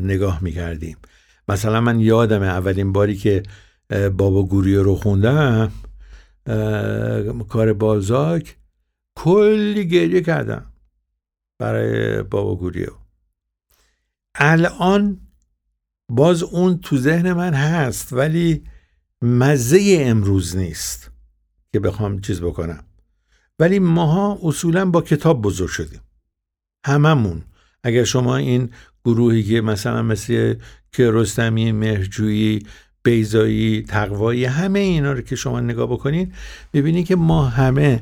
نگاه می‌کردیم. مثلا من یادم اولین باری که بابا گوریو رو خوندم کار بالزاک کلی گریه کردم. برای بابا گوریو الان باز اون تو ذهن من هست ولی مزه امروز نیست که بخوام چیز بکنم. ولی ماها اصولا با کتاب بزرگ شدیم. هممون. اگر شما این گروهی که مثلا مثل کیارستمی مهرجویی بیزایی تقوایی همه اینا رو که شما نگاه بکنین ببینید که ما همه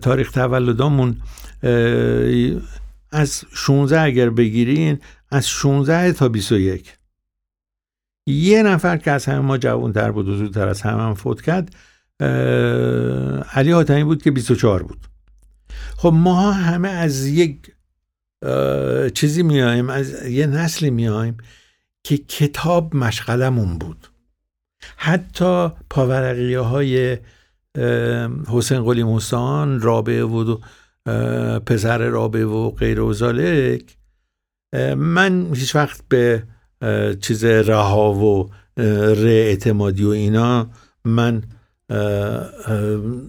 تاریخ تولدامون از 16 اگر بگیرین از 16 تا 21 یه نفر که از همه ما جوانتر بود و زودتر از همه هم فوت کرد علی حاتمی بود که 24 بود. خب ما همه از یک چیزی میایم از یه نسلی میایم که کتاب مشغلمون بود. حتی پاورقیه های حسین قلی موسان رابعه و پسر رابعه و غیر و زالک. من هیچ وقت به چیز رها و ر اعتمادی و اینا من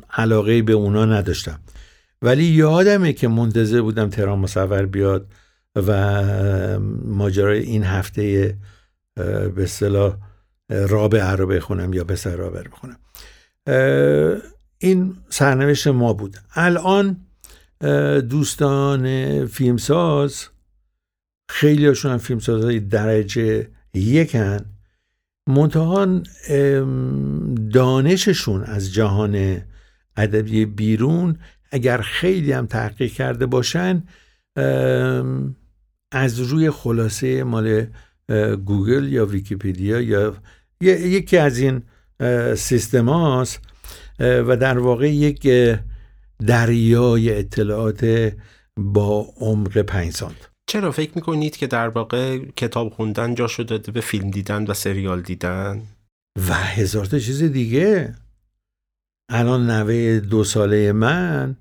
علاقه به اونا نداشتم. ولی یادمه که منتظر بودم تهران مصور بیاد و ماجرای این هفته به اصطلاح رابعه رو بخونم یا پسر رابعه رو بخونم. این سرنوشت ما بود. الان دوستان فیلمساز خیلی هاشون هم فیلمسازهای درجه یکن. منتها دانششون از جهان ادبی بیرون اگر خیلی هم تحقیق کرده باشن از روی خلاصه مال گوگل یا ویکیپیدیا یا یکی از این سیستم هاست و در واقع یک دریای اطلاعات با عمق پنج سانت چرا فکر می‌کنید که در واقع کتاب خوندن جا شده به فیلم دیدن و سریال دیدن؟ و هزار تا چیز دیگه الان نوه دو ساله من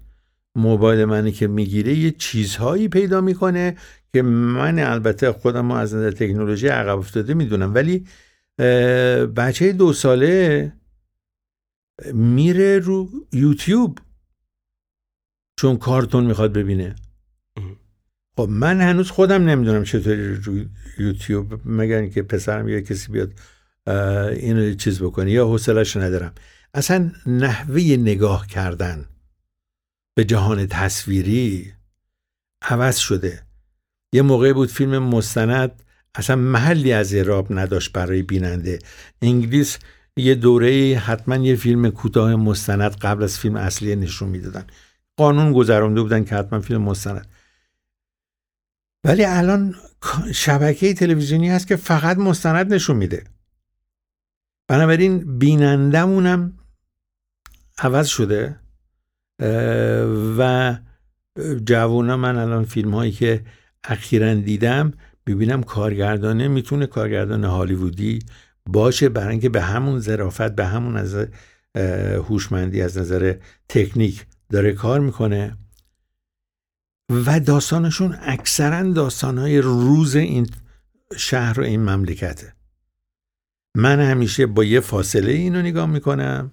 موبایل منی که می‌گیره یه چیزهایی پیدا می‌کنه که من البته خودم از نظر تکنولوژی عقب افتاده می‌دونم ولی بچه دو ساله میره رو یوتیوب چون کارتون می‌خواد ببینه. خب من هنوز خودم نمی‌دونم چطوری رو یوتیوب مگر که پسرم یا کسی بیاد اینو چیز بکنه یا حوصلش ندارم. اصلا نحوه نگاه کردن به جهان تصویری عوض شده. یه موقع بود فیلم مستند اصلا محلی از اعراب نداشت برای بیننده. انگلیس یه دوره حتما یه فیلم کوتاه مستند قبل از فیلم اصلی نشون می‌دادن. قانون گذرانده بودن که حتما فیلم مستند. ولی الان شبکه تلویزیونی هست که فقط مستند نشون میده. بنابراین بینندمونم عوض شده و جوونا من الان فیلم هایی که اخیرا دیدم ببینم کارگردانه می‌تونه کارگردان هالیوودی باشه برای اینکه به همون ظرافت به همون از هوشمندی از نظر تکنیک داره کار می‌کنه. و داستانشون اکثرا داستانهای روز این شهر و این مملکته. من همیشه با یه فاصله اینو نگاه می‌کنم.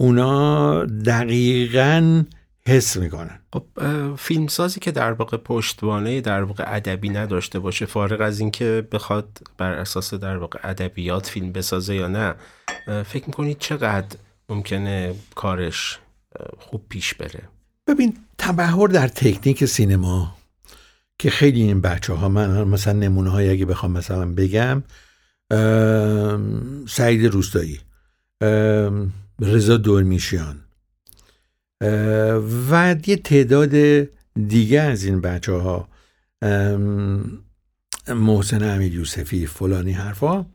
اونا دقیقا حس می‌کنن خب فیلمسازی که در واقع پشتوانه در واقع ادبی نداشته باشه فارغ از اینکه بخواد بر اساس در واقع ادبیات فیلم بسازه یا نه فکر می‌کنید چقدر ممکنه کارش خوب پیش بره؟ ببین تبهر در تکنیک سینما که خیلی این بچه ها من مثلا نمونه های اگه بخوام مثلا بگم سعید روستایی رضا دورمیشیان و یه تعداد دیگه از این بچه ها محسن امیر یوسفی فلانی حرفا.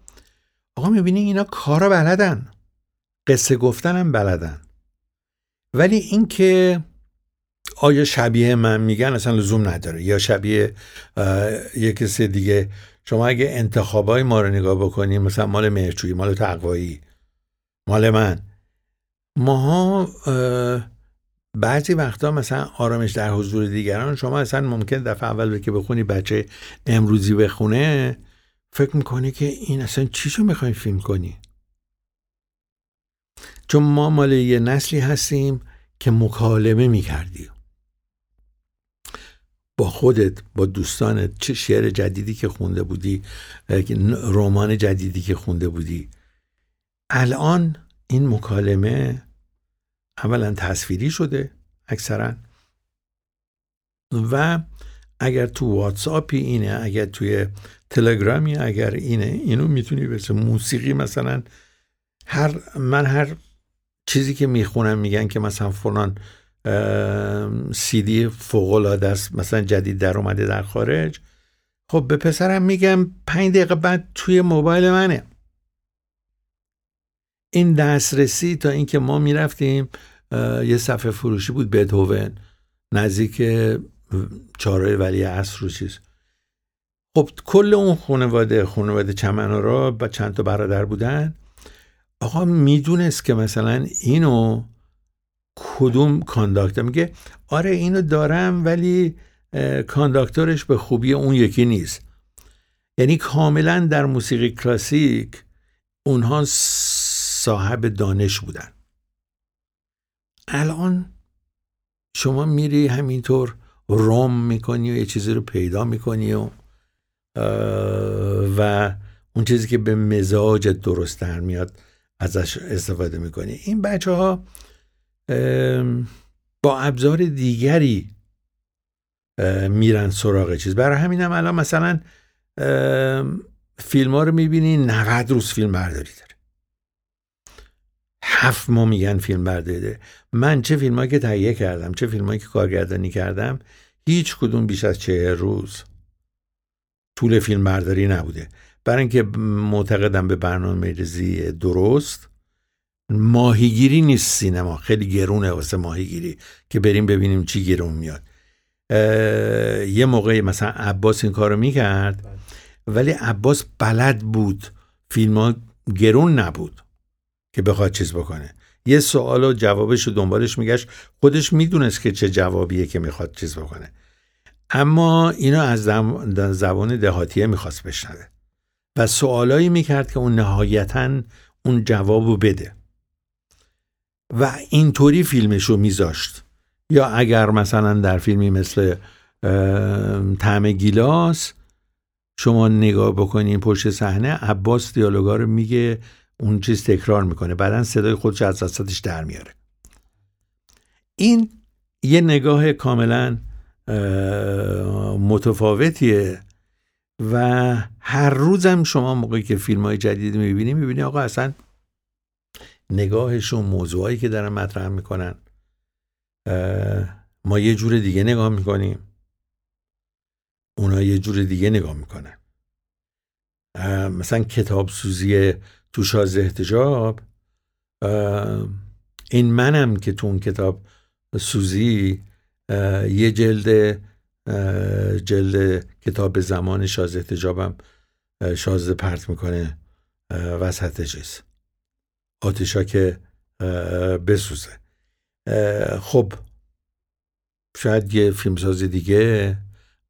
آقا می‌بینی اینا کارا بلدن. قصه گفتن هم بلدن. ولی اینکه آیا شبیه من میگن اصلا لزوم نداره. یا شبیه یه کسی دیگه شما اگه انتخابای ما رو نگاه بکنیم مثلا مال مهرچویی مال تقوایی مال من. ماها بعضی وقتا مثلا آرامش در حضور دیگران شما اصلا ممکن دفعه اول که بخونی بچه امروزی بخونه فکر می‌کنی که این اصلا چیشو می‌خوایم فیلم کنی؟ چون ما مال یه نسلی هستیم که مکالمه می‌کردیم. با خودت با دوستانت چه شعر جدیدی که خونده بودی رمان جدیدی که خونده بودی. الان این مکالمه اولا تصویری شده اکثرا. و اگر تو واتساپی اینه اگر توی تلگرامی اگر اینه اینو می‌تونی بسه موسیقی مثلا هر من هر چیزی که می‌خونم میگن که مثلا فلان سیدی فوق العاده است مثلا جدید در اومده در خارج. خب به پسرم میگم پنج دقیقه بعد توی موبایل منه. این دسترسی تا اینکه ما می‌رفتیم یه صفحه فروشی بود بتهوون. نزدیک چهارای ولی عصر رو چیز. خب کل اون خانواده خانواده چمنارا با چند تا برادر بودن. آقا می‌دونست که مثلا اینو کدوم کانداکتر میگه. آره اینو دارم ولی کانداکتورش به خوبی اون یکی نیست. یعنی کاملا در موسیقی کلاسیک اونها صاحب دانش بودن. الان شما میری همینطور روم می‌کنی و یه چیزی رو پیدا می‌کنی و و اون چیزی که به مزاج درست در میاد ازش استفاده می‌کنی. این بچه ها با ابزار دیگری میرن سراغ چیز. برای همینم الان مثلا فیلم ها رو می‌بینی 90 روز فیلم برداری داره هفت ماه میگن فیلم برداری من چه فیلم که تهیه کردم چه فیلم که کارگردانی کردم هیچ کدوم بیش از چه روز طول فیلم برداری نبوده. برای اینکه معتقدم به برنامه ریزی درست ماهیگیری نیست سینما. خیلی گرونه واسه ماهیگیری که بریم ببینیم چی گرون میاد. یه موقعی مثلا عباس این کارو می‌کرد ولی عباس بلد بود. فیلم ها گرون نبود. که بخواد چیز بکنه. یه سوال و جوابش رو دنبالش میگشت. خودش می‌دونست که چه جوابیه که می‌خواد چیز بکنه. اما اینا از زبان دهاتیه می‌خواست بشنوه. و سوالایی می‌کرد که اون نهایتا اون جوابو بده. و اینطوری فیلمش رو میذاشت. یا اگر مثلا در فیلمی مثل طعم گیلاس شما نگاه بکنین پشت صحنه عباس دیالوگا رو میگه اون چیز تکرار می‌کنه. بعدا صدای خودش از وسطش در میاره. این یه نگاه کاملا متفاوتیه و هر روزم شما موقعی که فیلم های جدید می‌بینی می‌بینی آقا اصلا نگاهشون موضوعایی که دارن مطرح می‌کنن ما یه جور دیگه نگاه می‌کنیم. اونا یه جور دیگه نگاه می‌کنن. مثلا کتاب سوزی تو شاز احتجاب این منم که تو اون کتاب سوزی یه جلد جلد کتاب زمان شاز احتجابم شازده پرت می‌کنه وسط چیز. آتیشا که بسوزه. خب شاید یه فیلمساز دیگه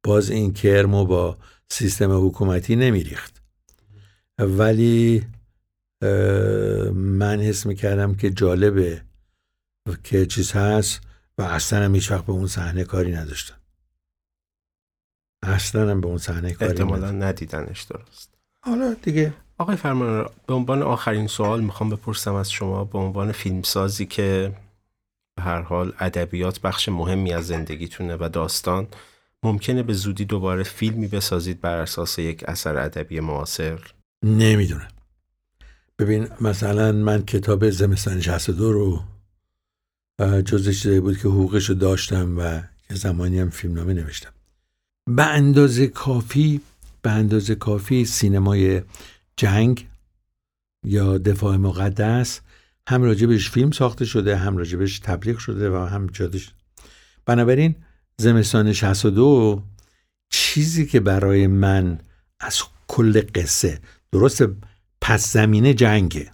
باز این کرمو با سیستم حکومتی نمیریخت. ولی من حس می‌کردم که جالبه که چیز هست و اصلا هم وقت به اون صحنه کاری نداشتن اصلا هم به اون صحنه کاری احتمالا ندیدنش درست. حالا دیگه. آقای فرمان به عنوان آخرین سوال می‌خوام بپرسم از شما به عنوان فیلمسازی که به هر حال ادبیات بخش مهمی از زندگیتونه و داستان ممکنه به زودی دوباره فیلمی بسازید بر اساس یک اثر ادبی معاصر؟ نمی‌دونم. ببین مثلا من کتاب زمستان 62 رو جز چیزایی بود که حقوقش رو داشتم و یه زمانی هم فیلمنامه نوشتم. به اندازه کافی به اندازه کافی سینمای جنگ یا دفاع مقدس هم راجبش فیلم ساخته شده هم راجبش تبلیغ شده و هم جادش بنابراین زمستان 62 چیزی که برای من از کل قصه درست پس زمینه جنگه.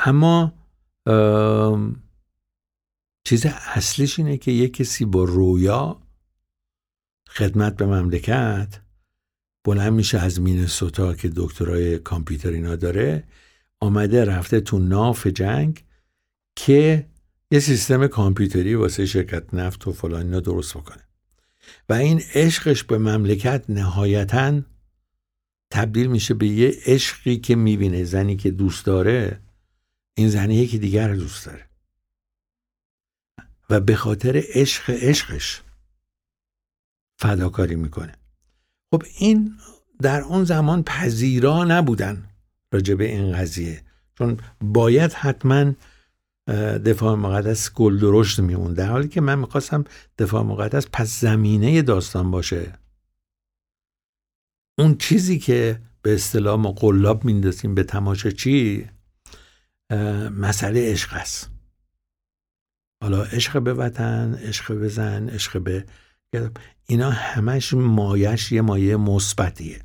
اما چیز اصلیش اینه که یک کسی با رویا خدمت به مملکت بلند میشه از مینسوتا که دکترای کامپیوتر اینا داره آمده رفته تو ناف جنگ که یه سیستم کامپیوتری واسه شرکت نفت و فلان اینا درست بکنه. و این عشقش به مملکت نهایتا تبدیل میشه به یه عشقی که می‌بینه زنی که دوست داره این زنی یکی دیگر دوست داره. و به خاطر عشق عشقش فداکاری می‌کنه. خب این در اون زمان پذیرا نبودن راجع به این قضیه. چون باید حتما دفاع مقدس گل درشت میمون در حالی که من می‌خواستم دفاع مقدس پس زمینه داستان باشه. اون چیزی که به اصطلاح ما قلاب میندازیم به تماشا چی؟ مسئله عشق است. حالا عشق به وطن عشق به زن عشق به اینا همش مایش یه مایه مثبتیه.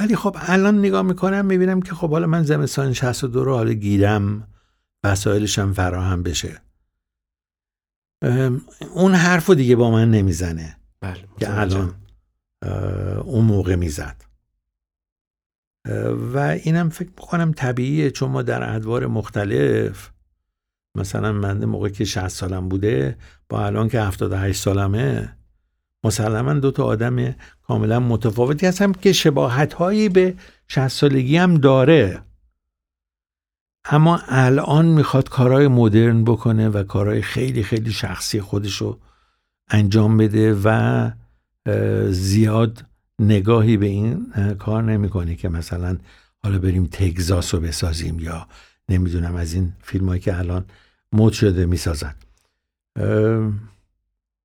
ولی خب الان نگاه می‌کنم می‌بینم که خب حالا من زمستان 62 رو حالا گیرم وسایلشم فراهم بشه. اون حرف دیگه با من نمی‌زنه. بله که الان اون موقع می‌زد. و اینم فکر می‌کنم طبیعیه چون ما در ادوار مختلف مثلا من موقع که 60 سالم بوده با الان که 78 سالمه مسلما دو تا آدم کاملا متفاوتی هستم که شباهت هایی به 60 سالگی هم داره. اما الان می‌خواد کارهای مدرن بکنه و کارهای خیلی خیلی شخصی خودش رو انجام بده و زیاد نگاهی به این کار نمی‌کنه که مثلا حالا بریم تگزاس رو بسازیم یا نمی‌دونم از این فیلم هایی که الان مد شده می‌سازن.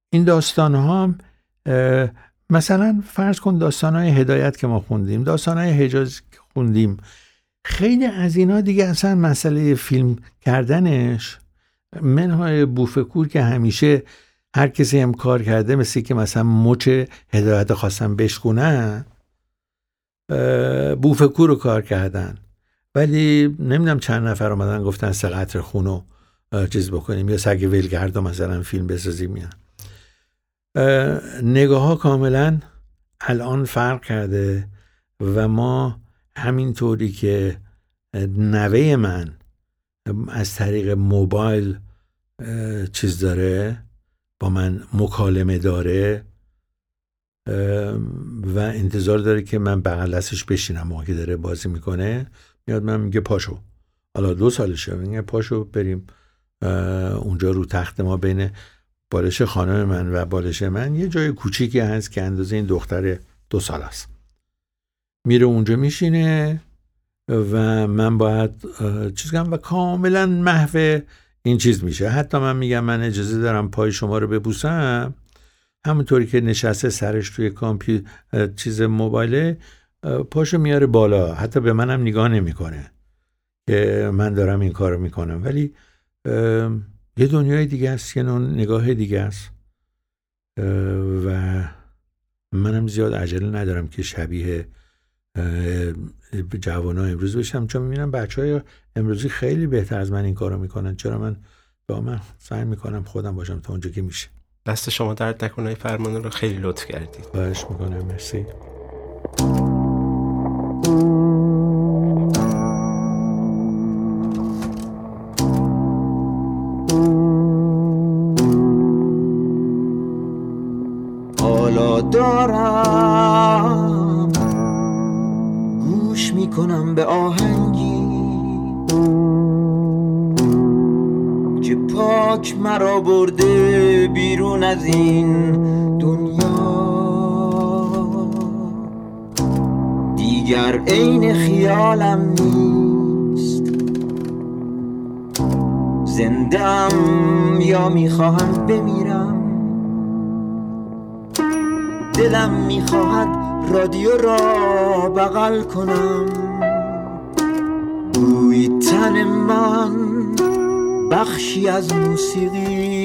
این داستان ها مثلا فرض کن داستان های هدایت که ما خوندیم داستان های حجاز که خوندیم خیلی از اینا دیگه اصلا مسئله فیلم کردنش منهای بوفکور که همیشه هر کسی هم کار کرده مثل که مثلا مچ هدایت خواستن بشکونن بوفکور رو کار کردن. ولی نمی‌دونم چند نفر اومدن گفتن سه قطر خونو چیز بکنیم یا سگ ولگرد مثلا فیلم بسازیم یا. نگاه ها کاملا الان فرق کرده و ما همینطوری که نوه من از طریق موبایل چیز داره با من مکالمه داره و انتظار داره که من بغل دستش بشینم. موقعی که داره بازی می‌کنه میاد من میگه پاشو. حالا دو سالشه میگه پاشو بریم اونجا رو تخت ما بین بالش خانم من و بالش من. یه جای کوچیکی هست که اندازه این دختر دو سال است. میره اونجا میشینه و من باید چیز کنم و کاملا محو این چیز میشه. حتی من میگم من اجازه دارم پای شما رو ببوسم. همونطوری که نشسته سرش توی کامپیوتر چیز موبایله پاشو میاره بالا. حتی به منم نگاه نمی‌کنه که من دارم این کارو می‌کنم. ولی یه دنیای دیگه است یه نگاه دیگه است. و منم زیاد عجله ندارم که شبیه جوان ها امروز بشم. چون می‌بینم بچه های امروزی خیلی بهتر از من این کارو می‌کنن. چرا من با من سعی می‌کنم خودم باشم تا اونجا که میشه. دست شما درد نکنه فرمان رو خیلی لطف کردید. خواهش می‌کنم. مرسی. به آهنگی. که پاک مرا برده بیرون از این دنیا. دیگر عین خیالم نیست. زندم یا می‌خواهم بمیرم؟ دلم می‌خواهد رادیو را بغل کنم. بوی تن من بخشی از موسیقی